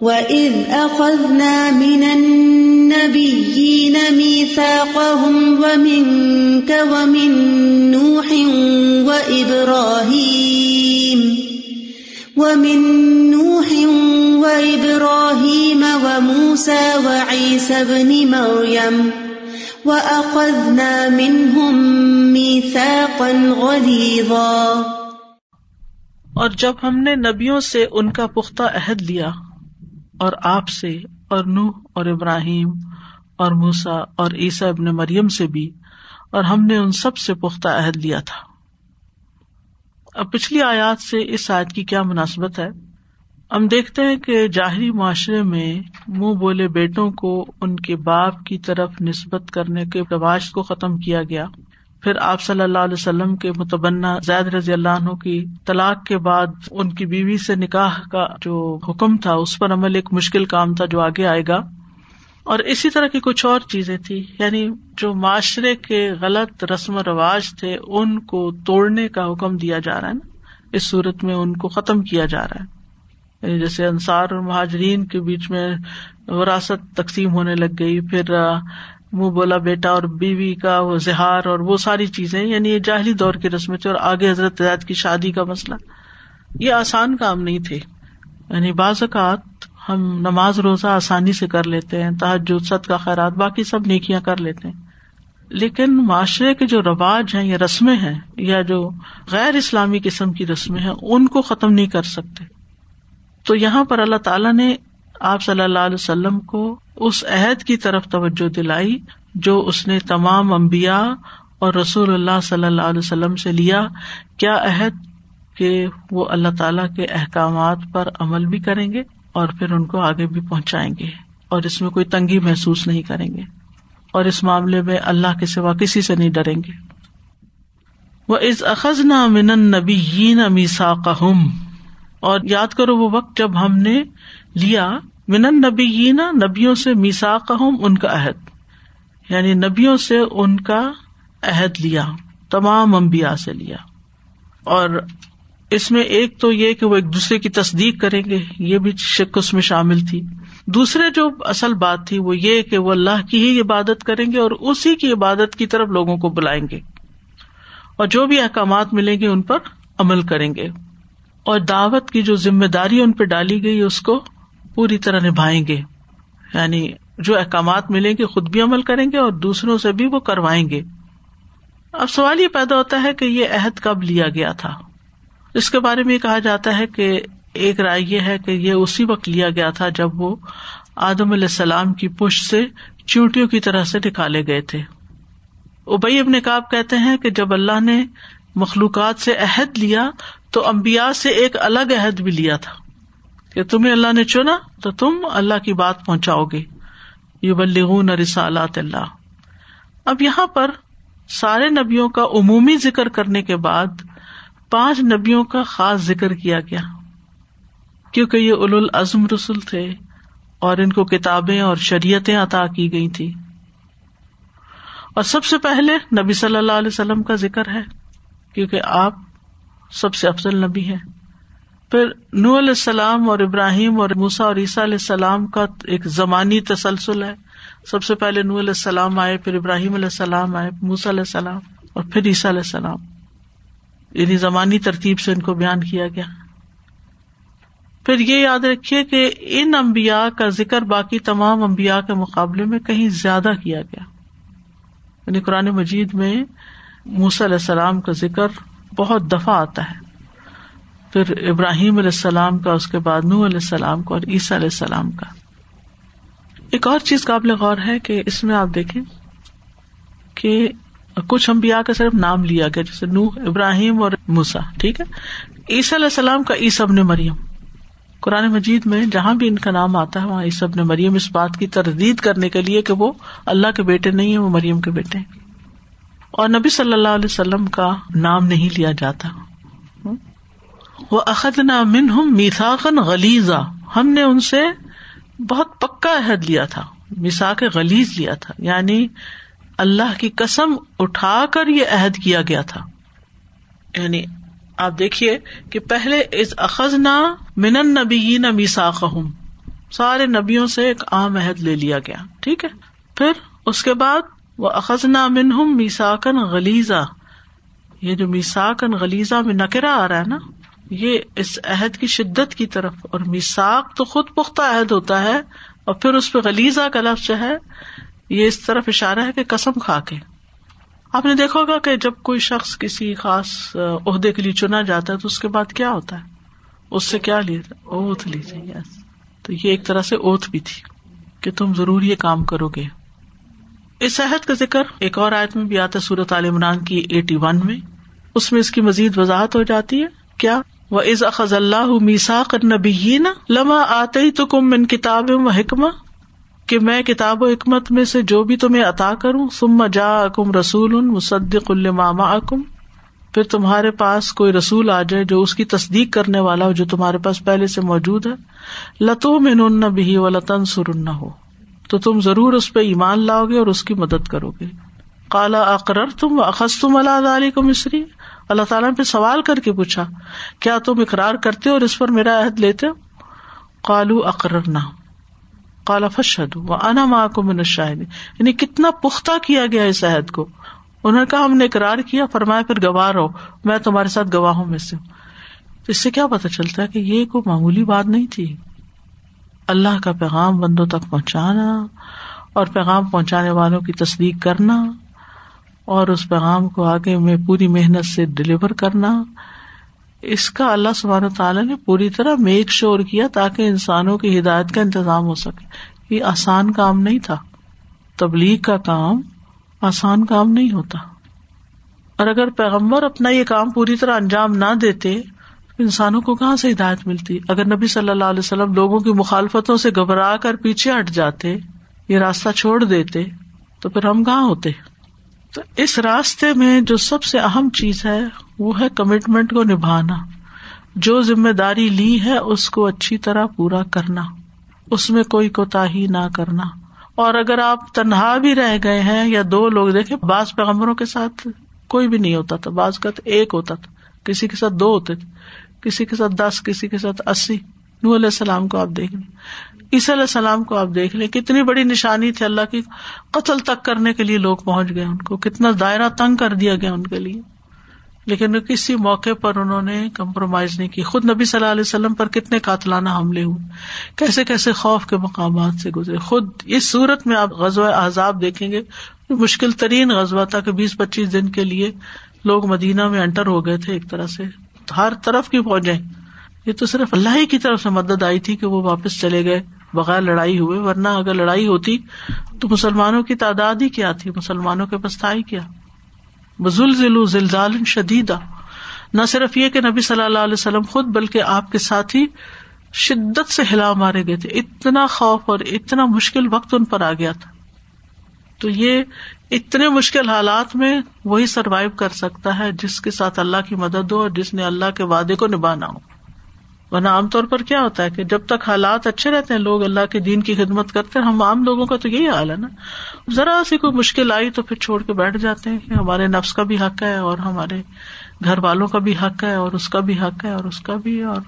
وَإِذْ أَخَذْنَا مِنَ النَّبِيِّينَ مِيثَاقَهُمْ وَمِنْكَ وَمِنْ نُوحٍ وَإِبْرَاهِيمَ وَمِنْ نُوحٍ وَإِبْرَاهِيمَ وَمُوسَى وَعِيسَى ابْنِ مَرْيَمَ وَأَخَذْنَا مِنْهُمْ مِيثَاقًا غَلِيظًا اور جب ہم نے نبیوں سے ان کا پختہ عہد لیا اور آپ سے، اور نوح، اور ابراہیم، اور موسا اور عیسیٰ ابن مریم سے بھی، اور ہم نے ان سب سے پختہ عہد لیا تھا۔ اب پچھلی آیات سے اس آیت کی کیا مناسبت ہے؟ ہم دیکھتے ہیں کہ جاہری معاشرے میں منہ بولے بیٹوں کو ان کے باپ کی طرف نسبت کرنے کے رواج کو ختم کیا گیا۔ پھر آپ صلی اللہ علیہ وسلم کے متبنا زید رضی اللہ عنہ کی طلاق کے بعد ان کی بیوی سے نکاح کا جو حکم تھا، اس پر عمل ایک مشکل کام تھا جو آگے آئے گا۔ اور اسی طرح کی کچھ اور چیزیں تھی یعنی جو معاشرے کے غلط رسم و رواج تھے، ان کو توڑنے کا حکم دیا جا رہا ہے نا۔ اس صورت میں ان کو ختم کیا جا رہا ہے۔ یعنی جیسے انصار اور مہاجرین کے بیچ میں وراثت تقسیم ہونے لگ گئی، پھر منہ بولا، بیٹا، اور بیوی کا وہ زہار اور وہ ساری چیزیں یعنی یہ جاہلی دور کی رسمیں تھے اور آگے حضرت زید کی شادی کا مسئلہ۔ یہ آسان کام نہیں تھے۔ یعنی بعض اوقات ہم نماز روزہ آسانی سے کر لیتے ہیں تحج ست کا خیرات، باقی سب نیکیاں کر لیتے ہیں۔ لیکن معاشرے کے جو رواج ہیں یا رسمیں ہیں یا جو غیر اسلامی قسم کی رسمیں ہیں، ان کو ختم نہیں کر سکتے۔ تو یہاں پر اللہ تعالیٰ نے آپ صلی اللہ علیہ وسلم کو اس عہد کی طرف توجہ دلائی جو اس نے تمام امبیا اور رسول اللہ صلی اللہ علیہ وسلم سے لیا۔ کیا عہد کہ وہ اللہ تعالی کے احکامات پر عمل بھی کریں گے اور پھر ان کو آگے بھی پہنچائیں گے اور اس میں کوئی تنگی محسوس نہیں کریں گے اور اس معاملے میں اللہ کے سوا کسی سے نہیں ڈریں گے۔ وہ از اخذ نہ من نبی میسا اور یاد کرو وہ وقت جب ہم نے لیا من نبی نبیوں سے میسا ان کا عہد یعنی نبیوں سے ان کا عہد لیا، تمام امبیا سے لیا۔ اور اس میں ایک تو یہ کہ وہ ایک دوسرے کی تصدیق کریں گے، یہ بھی شک اس میں شامل تھی۔ دوسرے جو اصل بات تھی وہ یہ کہ وہ اللہ کی ہی عبادت کریں گے اور اسی کی عبادت کی طرف لوگوں کو بلائیں گے۔ اور جو بھی احکامات ملیں گے ان پر عمل کریں گے۔ اور دعوت کی جو ذمہ داری ان پہ ڈالی گئی اس کو پوری طرح نبھائیں گے۔ یعنی جو احکامات ملیں گے، خود بھی عمل کریں گے اور دوسروں سے بھی وہ کروائیں گے۔ اب سوال یہ پیدا ہوتا ہے کہ یہ عہد کب لیا گیا تھا؟ اس کے بارے میں یہ کہا جاتا ہے کہ ایک رائے یہ ہے کہ یہ اسی وقت لیا گیا تھا جب وہ آدم علیہ السلام کی پش سے چوٹیوں کی طرح سے نکالے گئے تھے۔ ابئی ابن کاب کہتے ہیں کہ جب اللہ نے مخلوقات سے عہد لیا تو امبیا سے ایک الگ عہد بھی لیا تھا۔ کہ تمہیں اللہ نے چنا تو تم اللہ کی بات پہنچاؤ گے۔ یو بلغون رسالات اللہ۔ اب یہاں پر سارے نبیوں کا عمومی ذکر کرنے کے بعد پانچ نبیوں کا خاص ذکر کیا گیا۔ کیونکہ یہ اول العزم رسول تھے اور ان کو کتابیں اور شریعتیں عطا کی گئی تھی۔ اور سب سے پہلے نبی صلی اللہ علیہ وسلم کا ذکر ہے، کیونکہ آپ سب سے افضل نبی ہے پھر نو علیہ السلام اور ابراہیم اور موسا اور عیسیٰ علیہ السلام کا ایک زمانی تسلسل ہے۔ سب سے پہلے نو علیہ السلام آئے، پھر ابراہیم علیہ السلام آئے موسا علیہ السلام اور پھر عیسیٰ علیہ السلام۔ یعنی زمانی ترتیب سے ان کو بیان کیا گیا۔ پھر یہ یاد رکھیے کہ ان امبیا کا ذکر باقی تمام امبیا کے مقابلے میں کہیں زیادہ کیا گیا۔ یعنی قرآن مجید میں موسی علیہ السلام کا ذکر بہت دفاع آتا ہے۔ پھر ابراہیم علیہ السلام کا، اس کے بعد نو علیہ السلام کا اور عیسیٰ علیہ السلام کا۔ ایک اور چیز قابل غور ہے کہ اس میں آپ دیکھیں کہ کچھ امبیا کا صرف نام لیا گیا، جیسے نو ابراہیم اور موسا ٹھیک ہے؟ عیسی علیہ السلام کا عیسب نے مریم۔ قرآن مجید میں جہاں بھی ان کا نام آتا ہے، وہاں عیسب نے مریم اس بات کی تردید کرنے کے لیے کہ وہ اللہ کے بیٹے نہیں ہے وہ مریم کے بیٹے اور نبی صلی اللہ علیہ وسلم کا نام نہیں لیا جاتا۔ وہ اخدنا من ہم میساخن غلیزا ہم نے ان سے بہت پکا عہد لیا تھا میساک غلیز لیا تھا۔ یعنی اللہ کی قسم اٹھا کر یہ عہد کیا گیا تھا۔ یعنی آپ دیکھیے کہ پہلے اس اخذنا من نبی نہ میساخ سارے نبیوں سے ایک عام عہد لے لیا گیا۔ ٹھیک ہے؟ پھر اس کے بعد وہ اخذنا منہم میساکن غلیزا یہ جو میساکن غلیزا میں نکرا آ رہا ہے نا یہ اس عہد کی شدت کی طرف، اور میساک تو خود پختہ عہد ہوتا ہے، اور پھر اس پہ غلیزہ کا لفظ جو ہے، یہ اس طرف اشارہ ہے کہ قسم کھا کے۔ آپ نے دیکھا ہوگا کہ جب کوئی شخص کسی خاص عہدے کے لیے چنا جاتا ہے، تو اس کے بعد کیا ہوتا ہے؟ اس سے کیا لیے اوتھ لیجیے یس۔ تو یہ ایک طرح سے اوتھ بھی تھی کہ تم ضرور یہ کام کرو گے۔ اس عہد کا ذکر ایک اور آیت میں بھی آتا ہے سورت عال عمران کی ایٹی ون میں۔ اس میں اس کی مزید وضاحت ہو جاتی ہے۔ کیا؟ وہ از اخذ اللہ میسا نبی لما آتے تو کم من کتاب و حکمہ کہ میں کتاب و حکمت میں سے جو بھی تمہیں عطا کروں سم جا کم رسول مصدق المام اکم پھر تمہارے پاس کوئی رسول آ جائے جو اس کی تصدیق کرنے والا ہو جو تمہارے پاس پہلے سے موجود ہے۔ لتو میں نن بھی و لطن سر ہو تو تم ضرور اس پہ ایمان لاؤ گے اور اس کی مدد کرو گے۔ کالا اقرر تم اخذ تم اللہ علی کو مصری اللہ تعالیٰ نے سوال کر کے پوچھا، کیا تم اقرار کرتے ہو اور اس پر میرا عہد لیتے ہو؟ کالو اقرر نہ کالا فشد انا ماں کو من شاہد یعنی کتنا پختہ کیا گیا اس عہد کو۔ انہوں نے کہا، ہم نے اقرار کیا، فرمایا، پھر گواہ رہو۔ میں تمہارے ساتھ گواہوں میں سے ہوں۔ اس سے کیا پتا چلتا ہے کہ یہ کوئی معمولی بات نہیں تھی۔ اللہ کا پیغام بندوں تک پہنچانا اور پیغام پہنچانے والوں کی تصدیق کرنا۔ اور اس پیغام کو آگے میں پوری محنت سے ڈلیور کرنا۔ اس کا اللہ سبحانہ تعالیٰ نے پوری طرح میک شور کیا تاکہ انسانوں کی ہدایت کا انتظام ہو سکے۔ یہ آسان کام نہیں تھا۔ تبلیغ کا کام آسان کام نہیں ہوتا۔ اور اگر پیغمبر اپنا یہ کام پوری طرح انجام نہ دیتے، انسانوں کو کہاں سے ہدایت ملتی؟ اگر نبی صلی اللہ علیہ وسلم لوگوں کی مخالفتوں سے گھبرا کر پیچھے ہٹ جاتے، یہ راستہ چھوڑ دیتے، تو پھر ہم کہاں ہوتے؟ تو اس راستے میں جو سب سے اہم چیز ہے، وہ ہے کمٹمنٹ کو نبھانا۔ جو ذمہ داری لی ہے، اس کو اچھی طرح پورا کرنا۔ اس میں کوئی کوتا ہی نہ کرنا۔ اور اگر آپ تنہا بھی رہ گئے ہیں، یا دو لوگ دیکھے بعض پیغمبروں کے ساتھ کوئی بھی نہیں ہوتا تھا۔ بعض کا ایک ہوتا تھا۔ کسی کے ساتھ دو ہوتے تھے۔ کسی کے ساتھ دس، کسی کے ساتھ اسی۔ نور علیہ السلام کو آپ دیکھ لیں عیسی علیہ السلام کو آپ دیکھ لیں، کتنی بڑی نشانی تھی اللہ کی، قتل تک کرنے کے لیے لوگ پہنچ گئے ان کو، کتنا دائرہ تنگ کر دیا گیا ان کے لیے۔ لیکن کسی موقع پر انہوں نے کمپرومائز نہیں کی۔ خود نبی صلی اللہ علیہ وسلم پر کتنے قاتلانہ حملے ہوئے۔ کیسے کیسے خوف کے مقامات سے گزرے۔ خود اس صورت میں آپ غزوہ احزاب دیکھیں گے، مشکل ترین غزوہ تھا کہ بیس پچیس دن کے لیے لوگ مدینہ میں انٹر ہو گئے تھے ایک طرح سے۔ ہر طرف کی فوجیں۔ یہ تو صرف اللہ ہی کی طرف سے مدد آئی تھی کہ وہ واپس چلے گئے۔ بغیر لڑائی ہوئے، ورنہ اگر لڑائی ہوتی تو مسلمانوں کی تعداد ہی کیا تھی؟ مسلمانوں کے پاس تھا ہی کیا؟ بزل ذیل زلزال شدید نہ صرف یہ کہ نبی صلی اللہ علیہ وسلم خود، بلکہ آپ کے ساتھی شدت سے ہلا مارے گئے تھے۔ اتنا خوف اور اتنا مشکل وقت ان پر آ گیا تھا۔ تو یہ اتنے مشکل حالات میں وہی سروائو کر سکتا ہے جس کے ساتھ اللہ کی مدد ہو اور جس نے اللہ کے وعدے کو نبھانا ہو۔ ورنہ عام طور پر کیا ہوتا ہے کہ جب تک حالات اچھے رہتے ہیں، لوگ اللہ کے دین کی خدمت کرتے ہیں، ہم عام لوگوں کا تو یہی حال ہے نا۔ ذرا سی کوئی مشکل آئی تو پھر چھوڑ کے بیٹھ جاتے ہیں کہ ہمارے نفس کا بھی حق ہے اور ہمارے گھر والوں کا بھی حق ہے اور اس کا بھی حق ہے اور اس کا بھی اور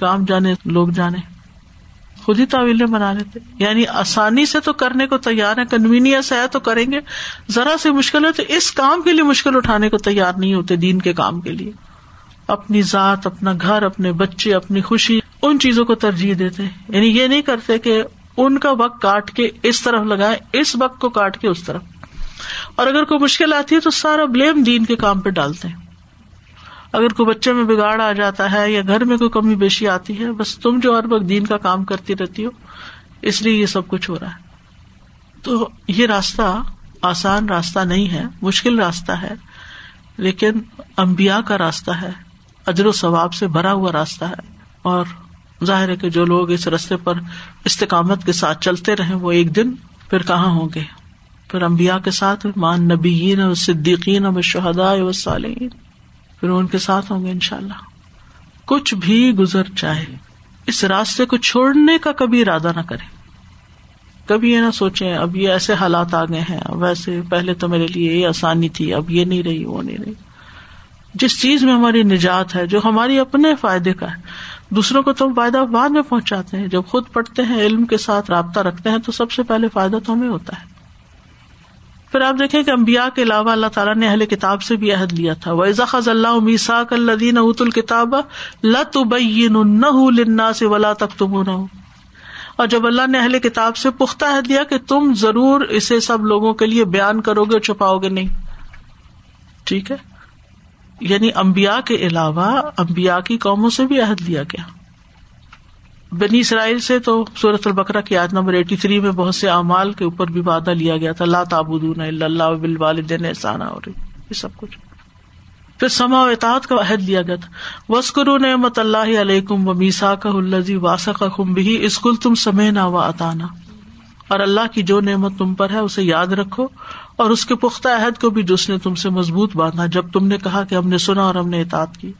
کام جانے، لوگ جانے۔ خود ہی تعویلیں بنا لیتے۔ یعنی آسانی سے تو کرنے کو تیار ہے کنوینئنس ہے تو کریں گے۔ ذرا سی مشکل ہے تو اس کام کے لیے مشکل اٹھانے کو تیار نہیں ہوتے، دین کے کام کے لیے۔ اپنی ذات، اپنا گھر، اپنے بچے، اپنی خوشی، ان چیزوں کو ترجیح دیتے یعنی یہ نہیں کرتے کہ ان کا وقت کاٹ کے اس طرف لگائے اس وقت کو کاٹ کے اس طرف۔ اور اگر کوئی مشکل آتی ہے تو سارا بلیم دین کے کام پہ ڈالتے ہیں۔ اگر کوئی بچے میں بگاڑ آ جاتا ہے یا گھر میں کوئی کمی بیشی آتی ہے، بس تم جو ہر وقت دین کا کام کرتی رہتی ہو، اس لیے یہ سب کچھ ہو رہا ہے۔ تو یہ راستہ آسان راستہ نہیں ہے، مشکل راستہ ہے، لیکن امبیا کا راستہ ہے۔ اجر و ثواب سے بھرا ہوا راستہ ہے۔ اور ظاہر ہے کہ جو لوگ اس رستے پر استقامت کے ساتھ چلتے رہے وہ ایک دن پھر کہاں ہوں گے؟ پھر امبیا کے ساتھ مان نبی صدیقین و شہدا و صالحین۔ پھر ان کے ساتھ ہوں گے ان شاء اللہ کچھ بھی گزر جائے، اس راستے کو چھوڑنے کا کبھی ارادہ نہ کرے کبھی یہ نہ سوچے اب یہ ایسے حالات آ گئے ہیں ویسے پہلے تو میرے لیے یہ آسانی تھی، اب یہ نہیں رہی، وہ نہیں رہی۔ جس چیز میں ہماری نجات ہے، جو ہماری اپنے فائدے کا ہے، دوسروں کو تم فائدہ بعد میں پہنچاتے ہیں۔ جب خود پڑھتے ہیں، علم کے ساتھ رابطہ رکھتے ہیں، تو سب سے پہلے فائدہ تو ہمیں ہوتا ہے۔ پھر آپ دیکھیں کہ امبیا کے علاوہ اللہ تعالیٰ نے اہل کتاب سے بھی عہد لیا تھا۔ ویزا خز اللہ میساک الدین ات الکتاب لت لنا سے ولا تک تم نہ اور جب اللہ نے اہل کتاب سے پختہ عہد دیا کہ تم ضرور اسے سب لوگوں کے لیے بیان کرو گے اور چھپاؤ گے نہیں۔ ٹھیک ہے؟ یعنی امبیا کے علاوہ امبیا کی قوموں سے بھی عہد لیا گیا۔ بنی اسرائیل سے تو سورت البکرا کی آج نمبر ایٹی تھری میں بہت سے اعمال کے اوپر بھی وعدہ لیا گیا تھا اللہ تابود اللہ بل والدین احسانہ اور یہ سب کچھ۔ پھر سما و اطاعت کا عہد لیا گیا تھا۔ وسکر نعمت اللہ علیکم و میسا کا الزی واسا کا خمبی اسکول تم سمے نہ و اطانا اور اللہ کی جو نعمت تم پر ہے، اسے یاد رکھو۔ اور اس کے پختہ عہد کو بھی جس نے تم سے مضبوط باندھا جب تم نے کہا کہ ہم نے سنا اور ہم نے اطاعت کی۔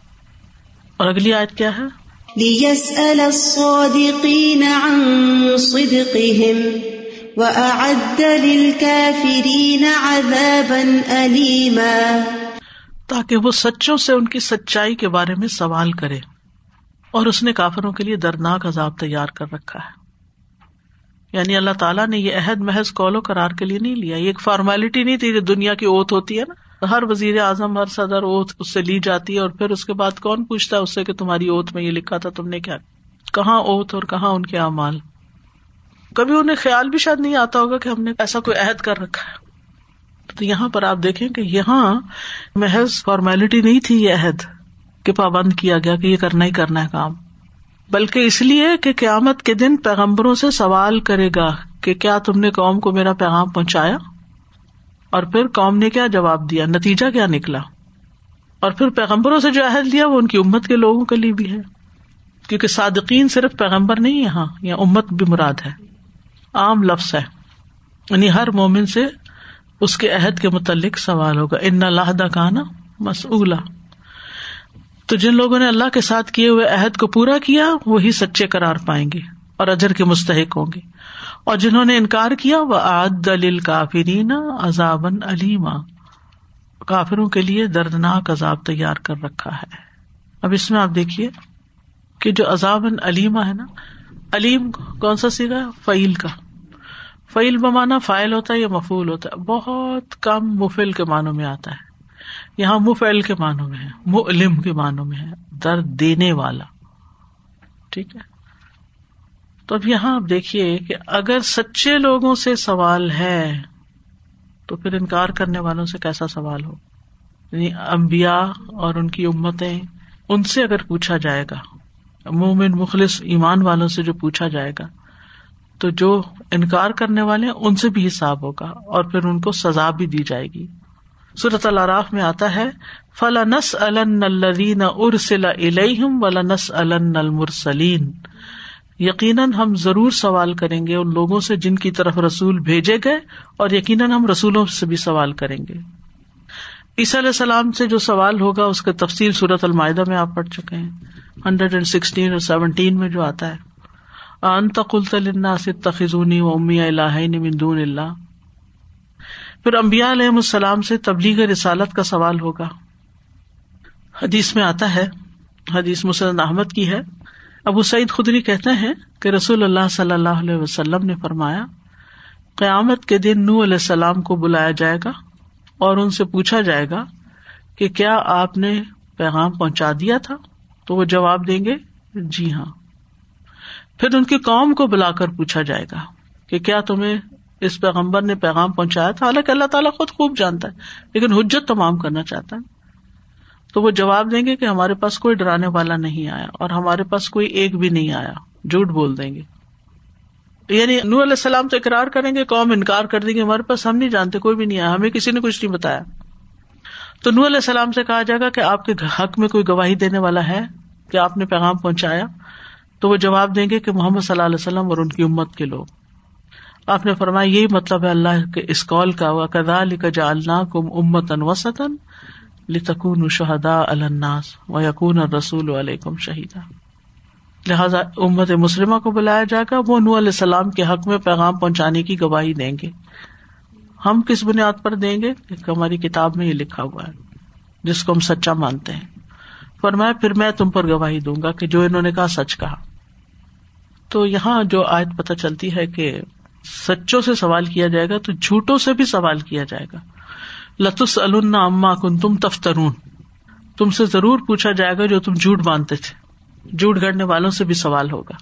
اور اگلی آیت کیا ہے؟ ليسأل الصادقين عن صدقهم وأعد للكافرين عذابا أليما۔ تاکہ وہ سچوں سے ان کی سچائی کے بارے میں سوال کرے اور اس نے کافروں کے لیے دردناک عذاب تیار کر رکھا ہے۔ یعنی اللہ تعالیٰ نے یہ عہد محض کولو کرار کے لیے نہیں لیا، یہ ایک فارمیلٹی نہیں تھی جو دنیا کی اوت ہوتی ہے نا۔ ہر وزیر اعظم، ہر صدر اوت اس سے لی جاتی ہے اور پھر اس کے بعد کون پوچھتا ہے اس سے کہ تمہاری اوت میں یہ لکھا تھا، تم نے کیا؟ کہاں اوت اور کہاں ان کے اعمال؟ کبھی انہیں خیال بھی شاید نہیں آتا ہوگا کہ ہم نے ایسا کوئی عہد کر رکھا ہے۔ تو یہاں پر آپ دیکھیں کہ یہاں محض فارمیلٹی نہیں تھی یہ عہد کہ پابند کیا گیا کہ یہ کرنا ہی کرنا ہے کام۔ بلکہ اس لیے کہ قیامت کے دن پیغمبروں سے سوال کرے گا کہ کیا تم نے قوم کو میرا پیغام پہنچایا؟ اور پھر قوم نے کیا جواب دیا؟ نتیجہ کیا نکلا؟ اور پھر پیغمبروں سے جو عہد لیا وہ ان کی امت کے لوگوں کے لیے بھی ہے۔ کیونکہ صادقین صرف پیغمبر نہیں یہاں یا امت بھی مراد ہے۔ عام لفظ ہے۔ یعنی ہر مومن سے اس کے عہد کے متعلق سوال ہوگا۔ ان اللہ کا نا مسلا تو جن لوگوں نے اللہ کے ساتھ کیے ہوئے عہد کو پورا کیا، وہی سچے قرار پائیں گے اور اجر کے مستحق ہوں گے۔ اور جنہوں نے انکار کیا وہ آد دلیل کافرین عذابن علیما کافروں کے لیے دردناک عذاب تیار کر رکھا ہے۔ اب اس میں آپ دیکھیے کہ جو عذاب علیما ہے نا علیم کون سا سیگا؟ فعیل کا۔ فعیل بمانا فائل ہوتا ہے یا مفول ہوتا ہے؟ بہت کم مفل کے معنوں میں آتا ہے۔ یہاں مفعل کے معنوں میں ہے ملم کے معنوں میں ہے درد دینے والا۔ ٹھیک ہے؟ تو اب یہاں آپ دیکھیے کہ اگر سچے لوگوں سے سوال ہے، تو پھر انکار کرنے والوں سے کیسا سوال ہو؟ یعنی امبیا اور ان کی امتیں، ان سے اگر پوچھا جائے گا، مومن مخلص ایمان والوں سے جو پوچھا جائے گا، تو جو انکار کرنے والے ان سے بھی حساب ہوگا اور پھر ان کو سزا بھی دی جائے گی۔ صورت الراف میں آتا ہے فلا نس الدین ارسلا الم ولا نس المرسلین یقیناً ہم ضرور سوال کریں گے ان لوگوں سے جن کی طرف رسول بھیجے گئے اور یقیناً ہم رسولوں سے بھی سوال کریں گے۔ عیسی علیہ السلام سے جو سوال ہوگا، اس کا تفصیل صورت المائدہ میں آپ پڑھ چکے ہیں۔ ہنڈریڈ اینڈ سکسٹین اور سیونٹین میں جو آتا ہے تخذونی و امی اللہ مندون اللہ پھر امبیا علیہ السلام سے تبلیغ رسالت کا سوال ہوگا۔ حدیث میں آتا ہے، حدیث مسلم احمد کی ہے۔ ابو سعید خدری کہتے ہیں کہ رسول اللہ صلی اللہ علیہ وسلم نے فرمایا، قیامت کے دن نو علیہ السلام کو بلایا جائے گا اور ان سے پوچھا جائے گا کہ کیا آپ نے پیغام پہنچا دیا تھا؟ تو وہ جواب دیں گے جی ہاں۔ پھر ان کی قوم کو بلا کر پوچھا جائے گا کہ کیا تمہیں اس پیغمبر نے پیغام پہنچایا تھا، حالانکہ اللہ تعالیٰ خود خوب جانتا ہے، لیکن حجت تمام کرنا چاہتا ہے۔ تو وہ جواب دیں گے کہ ہمارے پاس کوئی ڈرانے والا نہیں آیا اور ہمارے پاس کوئی ایک بھی نہیں آیا، جھوٹ بول دیں گے۔ یعنی نور علیہ السلام تو اقرار کریں گے، قوم انکار کر دیں گے، ہمارے پاس ہم نہیں جانتے، کوئی بھی نہیں آیا، ہمیں کسی نے کچھ نہیں بتایا۔ تو نور علیہ السلام سے کہا جائے گا کہ آپ کے حق میں کوئی گواہی دینے والا ہے کہ آپ نے پیغام پہنچایا؟ تو وہ جواب دیں گے کہ محمد صلی اللہ علیہ وسلم اور ان کی امت کے لوگ۔ آپ نے فرمایا، یہی مطلب ہے اللہ کے اس کال کا کدا کا جالنا کم امتن وسطن لتکون شہدا الناس و یقون رسول علیکم شہیدا لہٰذا امت مسلمہ کو بلایا جائے گا، وہ نو علیہ السلام کے حق میں پیغام پہنچانے کی گواہی دیں گے۔ ہم کس بنیاد پر دیں گے؟ ہماری کتاب میں یہ لکھا ہوا ہے، جس کو ہم سچا مانتے ہیں۔ فرمایا، پھر میں تم پر گواہی دوں گا کہ جو انہوں نے کہا سچ کہا۔ تو یہاں جو آیت پتہ چلتی ہے کہ سچوں سے سوال کیا جائے گا تو جھوٹوں سے بھی سوال کیا جائے گا۔ لتس اما کن تم تفترون۔ تم سے ضرور پوچھا جائے گا جو تم جھوٹ باندھتے تھے۔ جھوٹ گڑنے والوں سے بھی سوال ہوگا۔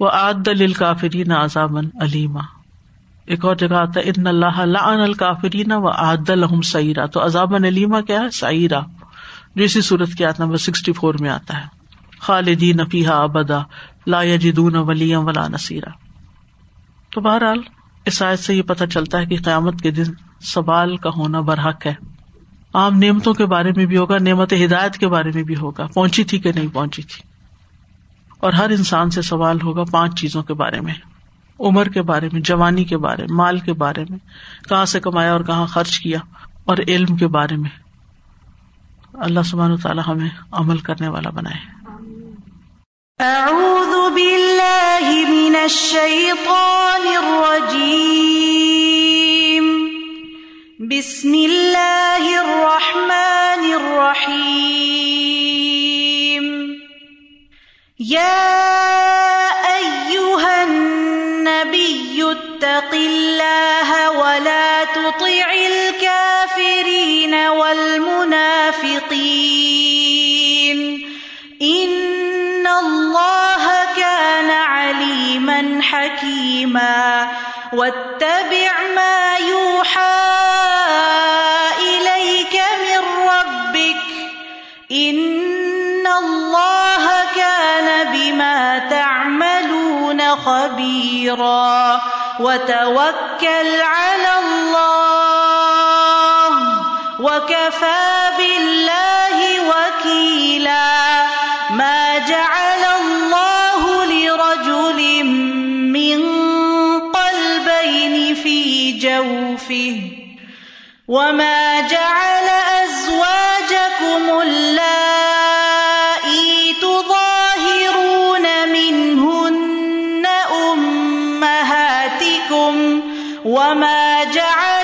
وہ آد دل کافرین آزامن علیما ایک اور جگہ آتا ہے ان اللہ لعن الکافرین و آد الحم سعیرا تو عذابن علیما کیا ہے؟ سعیرا جو اسی صورت کی آت نمبر سکسٹی فور میں آتا ہے۔ خالدین نفیحا ابدا، لا یجدون ولیا ولا نصیرا۔ تو بہرحال اس آیت سے یہ پتہ چلتا ہے کہ قیامت کے دن سوال کا ہونا برحق ہے۔ عام نعمتوں کے بارے میں بھی ہوگا، نعمت ہدایت کے بارے میں بھی ہوگا۔ پہنچی تھی کہ نہیں پہنچی تھی؟ اور ہر انسان سے سوال ہوگا پانچ چیزوں کے بارے میں۔ عمر کے بارے میں، جوانی کے بارے میں، مال کے بارے میں، کہاں سے کمایا اور کہاں خرچ کیا اور علم کے بارے میں۔ اللہ سبحان تعالیٰ ہمیں عمل کرنے والا بنائے۔ اعوذ باللہ من الشیطان الرجیم بسم اللہ الرحمن الرحیم یا ایوہا النبی اتق اللہ ولا تطع الكافرین والمنافقین حكيما واتبع ما يوحى إليك من ربك إن الله كان بما تعملون خبيرا وتوكل على الله وكفى بالله وكيلا ما جعل جوفه وما جعل أزواجكم اللائي تظاهرون منهن أمهاتكم وما جعل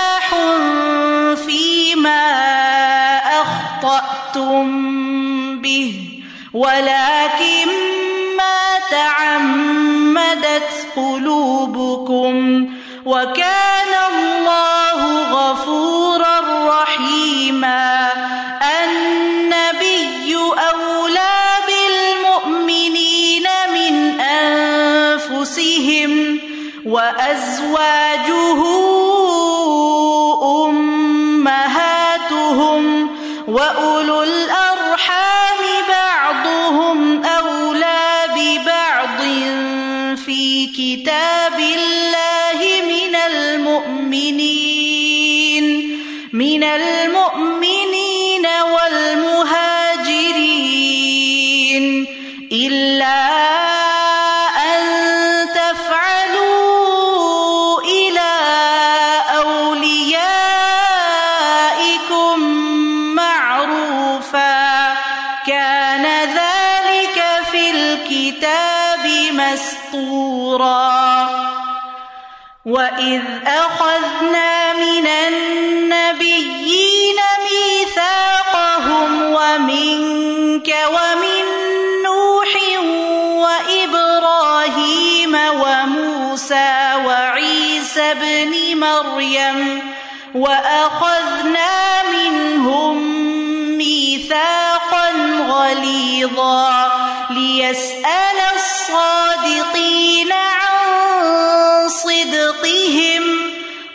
ولكن ما تعمدت قلوبكم وكان كتاب من المؤمنين من المؤمنين مريم وأخذنا منهم ميثاقا غليظا ليسأل الصادقين عن صدقهم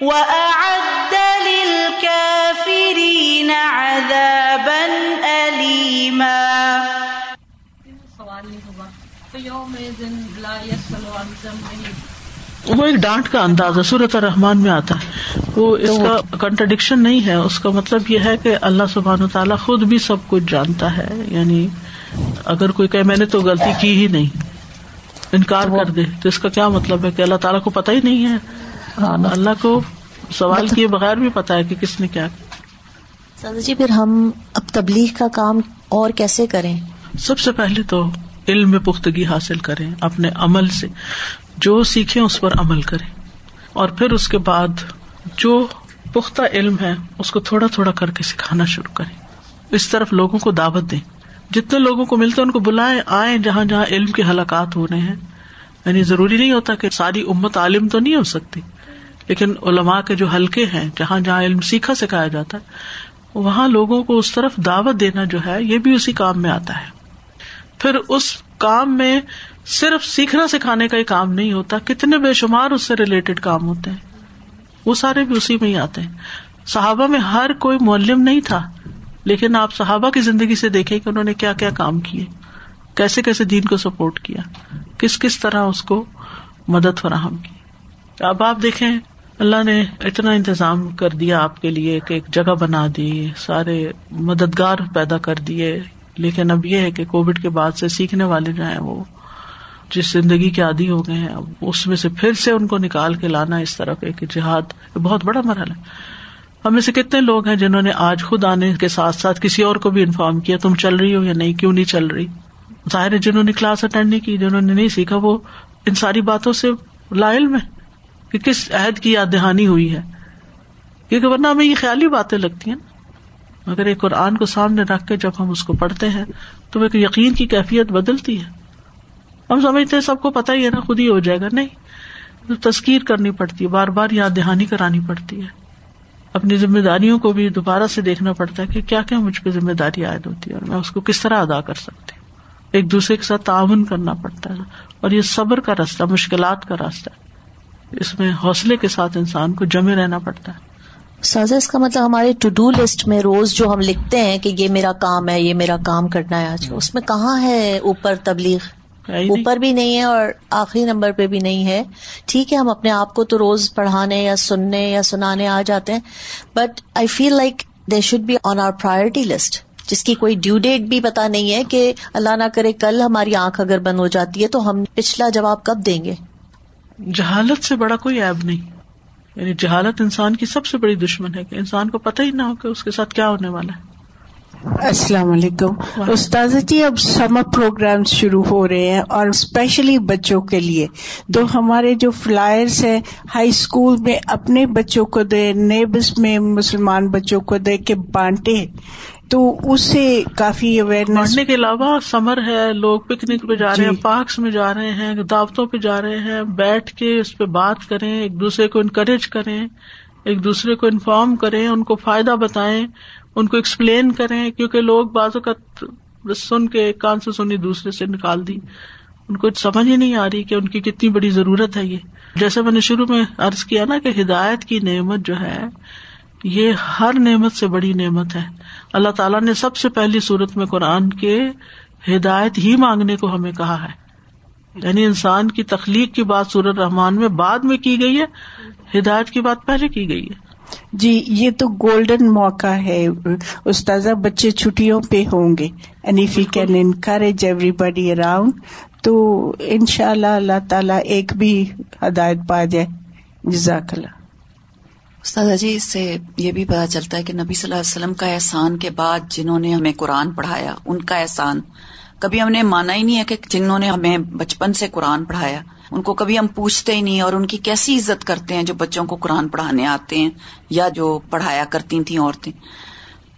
وأعد للكافرين عذابا أليما سوال لا عن ذنب وہ ایک ڈانٹ کا انداز ہے صورت الرحمان میں آتا ہے۔ وہ اس کا کنٹرڈکشن نہیں ہے اس کا مطلب یہ ہے کہ اللہ سبحان و تعالیٰ خود بھی سب کچھ جانتا ہے۔ یعنی اگر کوئی کہ میں نے تو غلطی کی ہی نہیں۔ انکار کر دے۔ تو اس کا کیا مطلب ہے کہ اللہ تعالیٰ کو پتا ہی نہیں ہے؟ ہاں، اللہ کو سوال مطلب کیے بغیر بھی پتا ہے کہ کس نے کیا۔ جی پھر ہم اب تبلیغ کا کام اور کیسے کریں؟ سب سے پہلے تو علم میں پختگی حاصل کریں، اپنے عمل سے، جو سیکھیں اس پر عمل کریں۔ اور پھر اس کے بعد جو پختہ علم ہے، اس کو تھوڑا تھوڑا کر کے سکھانا شروع کریں۔ اس طرف لوگوں کو دعوت دیں۔ جتنے لوگوں کو ملتے ان کو بلائیں آئے جہاں جہاں علم کے حلقات ہو رہے ہیں۔ یعنی ضروری نہیں ہوتا کہ ساری امت عالم تو نہیں ہو سکتی، لیکن علماء کے جو حلقے ہیں، جہاں جہاں علم سیکھا سکھایا جاتا ہے، وہاں لوگوں کو اس طرف دعوت دینا جو ہے، یہ بھی اسی کام میں آتا ہے۔ پھر اس کام میں صرف سیکھنا سکھانے کا ہی کام نہیں ہوتا، کتنے بے شمار اس سے ریلیٹڈ کام ہوتے ہیں۔ وہ سارے بھی اسی میں ہی آتے ہیں۔ صحابہ میں ہر کوئی معلم نہیں تھا، لیکن آپ صحابہ کی زندگی سے دیکھیں کہ انہوں نے کیا کیا کام کیے، کیسے کیسے دین کو سپورٹ کیا، کس کس طرح اس کو مدد فراہم کی۔ اب آپ دیکھیں، اللہ نے اتنا انتظام کر دیا آپ کے لیے کہ ایک جگہ بنا دی، سارے مددگار پیدا کر دیے۔ لیکن اب یہ ہے کہ کووڈ کے بعد سے سیکھنے والے جو ہیں وہ جس زندگی کے عادی ہو گئے ہیں اس میں سے پھر سے ان کو نکال کے لانا اس طرح کے جہاد بہت بڑا مرحلہ ہے۔ ہم سے کتنے لوگ ہیں جنہوں نے آج خود آنے کے ساتھ ساتھ کسی اور کو بھی انفارم کیا، تم چل رہی ہو یا نہیں، کیوں نہیں چل رہی؟ ظاہر ہے جنہوں نے کلاس اٹینڈ نہیں کی، جنہوں نے نہیں سیکھا، وہ ان ساری باتوں سے لا علم ہے کہ کس عہد کی یاد دہانی ہوئی ہے۔ کیونکہ ورنہ ہمیں یہ خیالی باتیں لگتی ہیں۔ نا مگر ایک قرآن کو سامنے رکھ کے جب ہم اس کو پڑھتے ہیں تو ایک یقین کی کیفیت بدلتی ہے۔ ہم سمجھتے ہیں سب کو پتا ہی ہے نا، خود ہی ہو جائے گا۔ نہیں مطلب تذکیر کرنی پڑتی ہے، بار بار یاد دہانی کرانی پڑتی ہے۔ اپنی ذمہ داریوں کو بھی دوبارہ سے دیکھنا پڑتا ہے کہ کیا کیا مجھ پہ ذمہ داری عائد ہوتی ہے اور میں اس کو کس طرح ادا کر سکتی ہوں۔ ایک دوسرے کے ساتھ تعاون کرنا پڑتا ہے اور یہ صبر کا راستہ، مشکلات کا راستہ ہے۔ اس میں حوصلے کے ساتھ انسان کو جمے رہنا پڑتا ہے۔ سازا اس کا مطلب ہمارے ٹو ڈو لسٹ میں روز جو ہم لکھتے ہیں کہ یہ میرا کام ہے یہ میرا کام کرنا ہے آج اس میں کہاں ہے اوپر تبلیغ؟ اوپر بھی نہیں ہے اور آخری نمبر پہ بھی نہیں ہے۔ ٹھیک ہے ہم اپنے آپ کو تو روز پڑھانے یا سننے یا سنانے آ جاتے ہیں but I feel like they should be on our priority list جس کی کوئی ڈیو ڈیٹ بھی پتا نہیں ہے کہ اللہ نہ کرے کل ہماری آنکھ اگر بند ہو جاتی ہے تو ہم پچھلا جواب کب دیں گے؟ جہالت سے بڑا کوئی ایب نہیں۔ یعنی جہالت انسان کی سب سے بڑی دشمن ہے کہ انسان کو پتہ ہی نہ ہو کہ اس کے ساتھ کیا ہونے والا ہے۔ السلام علیکم۔ استاذ جی اب سمر پروگرام شروع ہو رہے ہیں اور اسپیشلی بچوں کے لیے۔ تو ہمارے جو فلائرس ہیں ہائی اسکول میں اپنے بچوں کو دے نیبس میں مسلمان بچوں کو دے کے بانٹے۔ تو اس سے کافی اویئرنیس کے علاوہ سمر ہے لوگ پکنک پہ جا رہے ہیں جی۔ پارکس میں جا رہے ہیں دعوتوں پہ جا رہے ہیں بیٹھ کے اس پہ بات کریں ایک دوسرے کو انکریج کریں ایک دوسرے کو انفارم کریں ان کو فائدہ بتائیں ان کو ایکسپلین کریں کیونکہ لوگ بعض اوقات سن کے ایک کان سے سنی دوسرے سے نکال دی ان کو سمجھ ہی نہیں آ رہی کہ ان کی کتنی بڑی ضرورت ہے یہ جیسے میں نے شروع میں ارض کیا نا کہ ہدایت کی نعمت جو ہے یہ ہر نعمت سے بڑی نعمت ہے۔ اللہ تعالیٰ نے سب سے پہلی صورت میں قرآن کے ہدایت ہی مانگنے کو ہمیں کہا ہے۔ یعنی انسان کی تخلیق کی بات سورت رحمان میں بعد میں کی گئی ہے ہدایت کی بات پہلے کی گئی ہے۔ جی یہ تو گولڈن موقع ہے۔ استاذہ بچے چھٹیوں پہ ہوں گے۔ And you can encourage everybody around تو ان شاء اللہ اللہ تعالیٰ ایک بھی ہدایت پا جائے۔ جزاک اللہ۔ استاذہ جی اس سے یہ بھی پتا چلتا ہے کہ نبی صلی اللہ علیہ وسلم کا احسان کے بعد جنہوں نے ہمیں قرآن پڑھایا، ان کا احسان کبھی ہم نے مانا ہی نہیں ہے کہ جنہوں نے ہمیں بچپن سے قرآن پڑھایا۔ ان کو کبھی ہم پوچھتے ہی نہیں اور ان کی کیسی عزت کرتے ہیں جو بچوں کو قرآن پڑھانے آتے ہیں یا جو پڑھایا کرتی تھیں عورتیں۔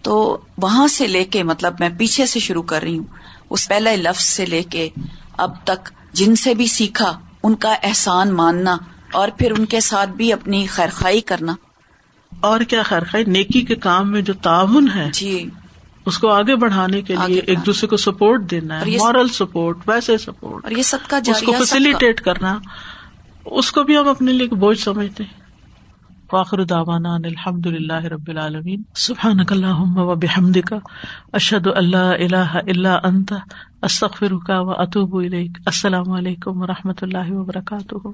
تو وہاں سے لے کے مطلب میں پیچھے سے شروع کر رہی ہوں، اس پہلے لفظ سے لے کے اب تک جن سے بھی سیکھا، ان کا احسان ماننا اور پھر ان کے ساتھ بھی اپنی خیرخائی کرنا۔ اور کیا خیرخائی نیکی کے کام میں جو تعاون ہے جی۔ اس کو آگے بڑھانے کے لیے ایک دوسرے کو سپورٹ دینا ہے مورل سپورٹ ویسے سپورٹ اور یہ سب کا اس کو فیسلٹیٹ کرنا۔ اس کو بھی ہم اپنے لیے بوجھ سمجھتے ہیں۔ واخر داوانا الحمد للہ رب العالمین۔ سبحان اللہ و بحمد کا اشد اللہ اللہ اللہ انت۔ استغفر کا و اطوب السلام علیکم و رحمۃ اللہ وبرکاتہ۔